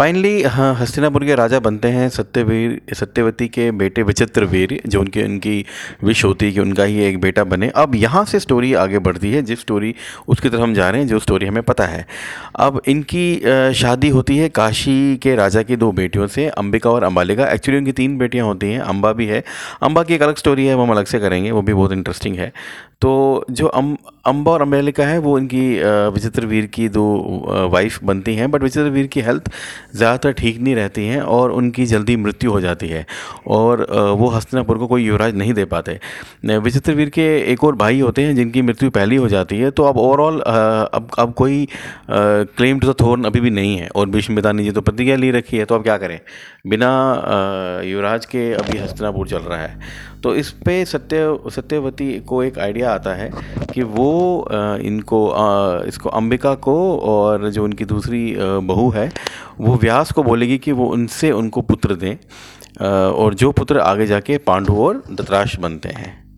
Finally हाँ हस्तिनापुर के राजा बनते हैं सत्यवीर, सत्यवती के बेटे विचित्रवीर, जो उनकी उनकी विश होती है कि उनका ही एक बेटा बने। अब यहाँ से स्टोरी आगे बढ़ती है, जिस स्टोरी उसकी तरफ़ हम जा रहे हैं, जो स्टोरी हमें पता है। अब इनकी शादी होती है काशी के राजा की दो बेटियों से, अंबिका और अंबालिका। एक्चुअली उनकी तीन बेटियाँ होती हैं अम्बा भी है। अम्बा की एक अलग स्टोरी है, वो हम अलग से करेंगे, वो भी बहुत इंटरेस्टिंग है। तो जो अम अम्बा और अम्बेलिका है, वो इनकी विचित्र वीर की दो वाइफ बनती हैं बट विचित्र वीर की हेल्थ ज़्यादातर ठीक नहीं रहती हैं और उनकी जल्दी मृत्यु हो जाती है और वो हस्तिनापुर को कोई युवराज नहीं दे पाते। विचित्र वीर के एक और भाई होते हैं जिनकी मृत्यु पहली हो जाती है तो अब ओवरऑल अब अब कोई क्लेम टू द थ्रोन अभी भी नहीं है और भीष्म पितानी जी तो प्रतिज्ञा ली रखी है तो अब क्या करें? बिना युवराज के अभी हस्तिनापुर चल रहा है। तो इस पर सत्य, सत्यवती को एक आइडिया आता है कि वो इनको इसको अंबिका को और जो उनकी दूसरी बहू है, वो व्यास को बोलेगी कि वो उनसे उनको पुत्र दें और जो पुत्र आगे जाके पांडु और दतराश बनते हैं।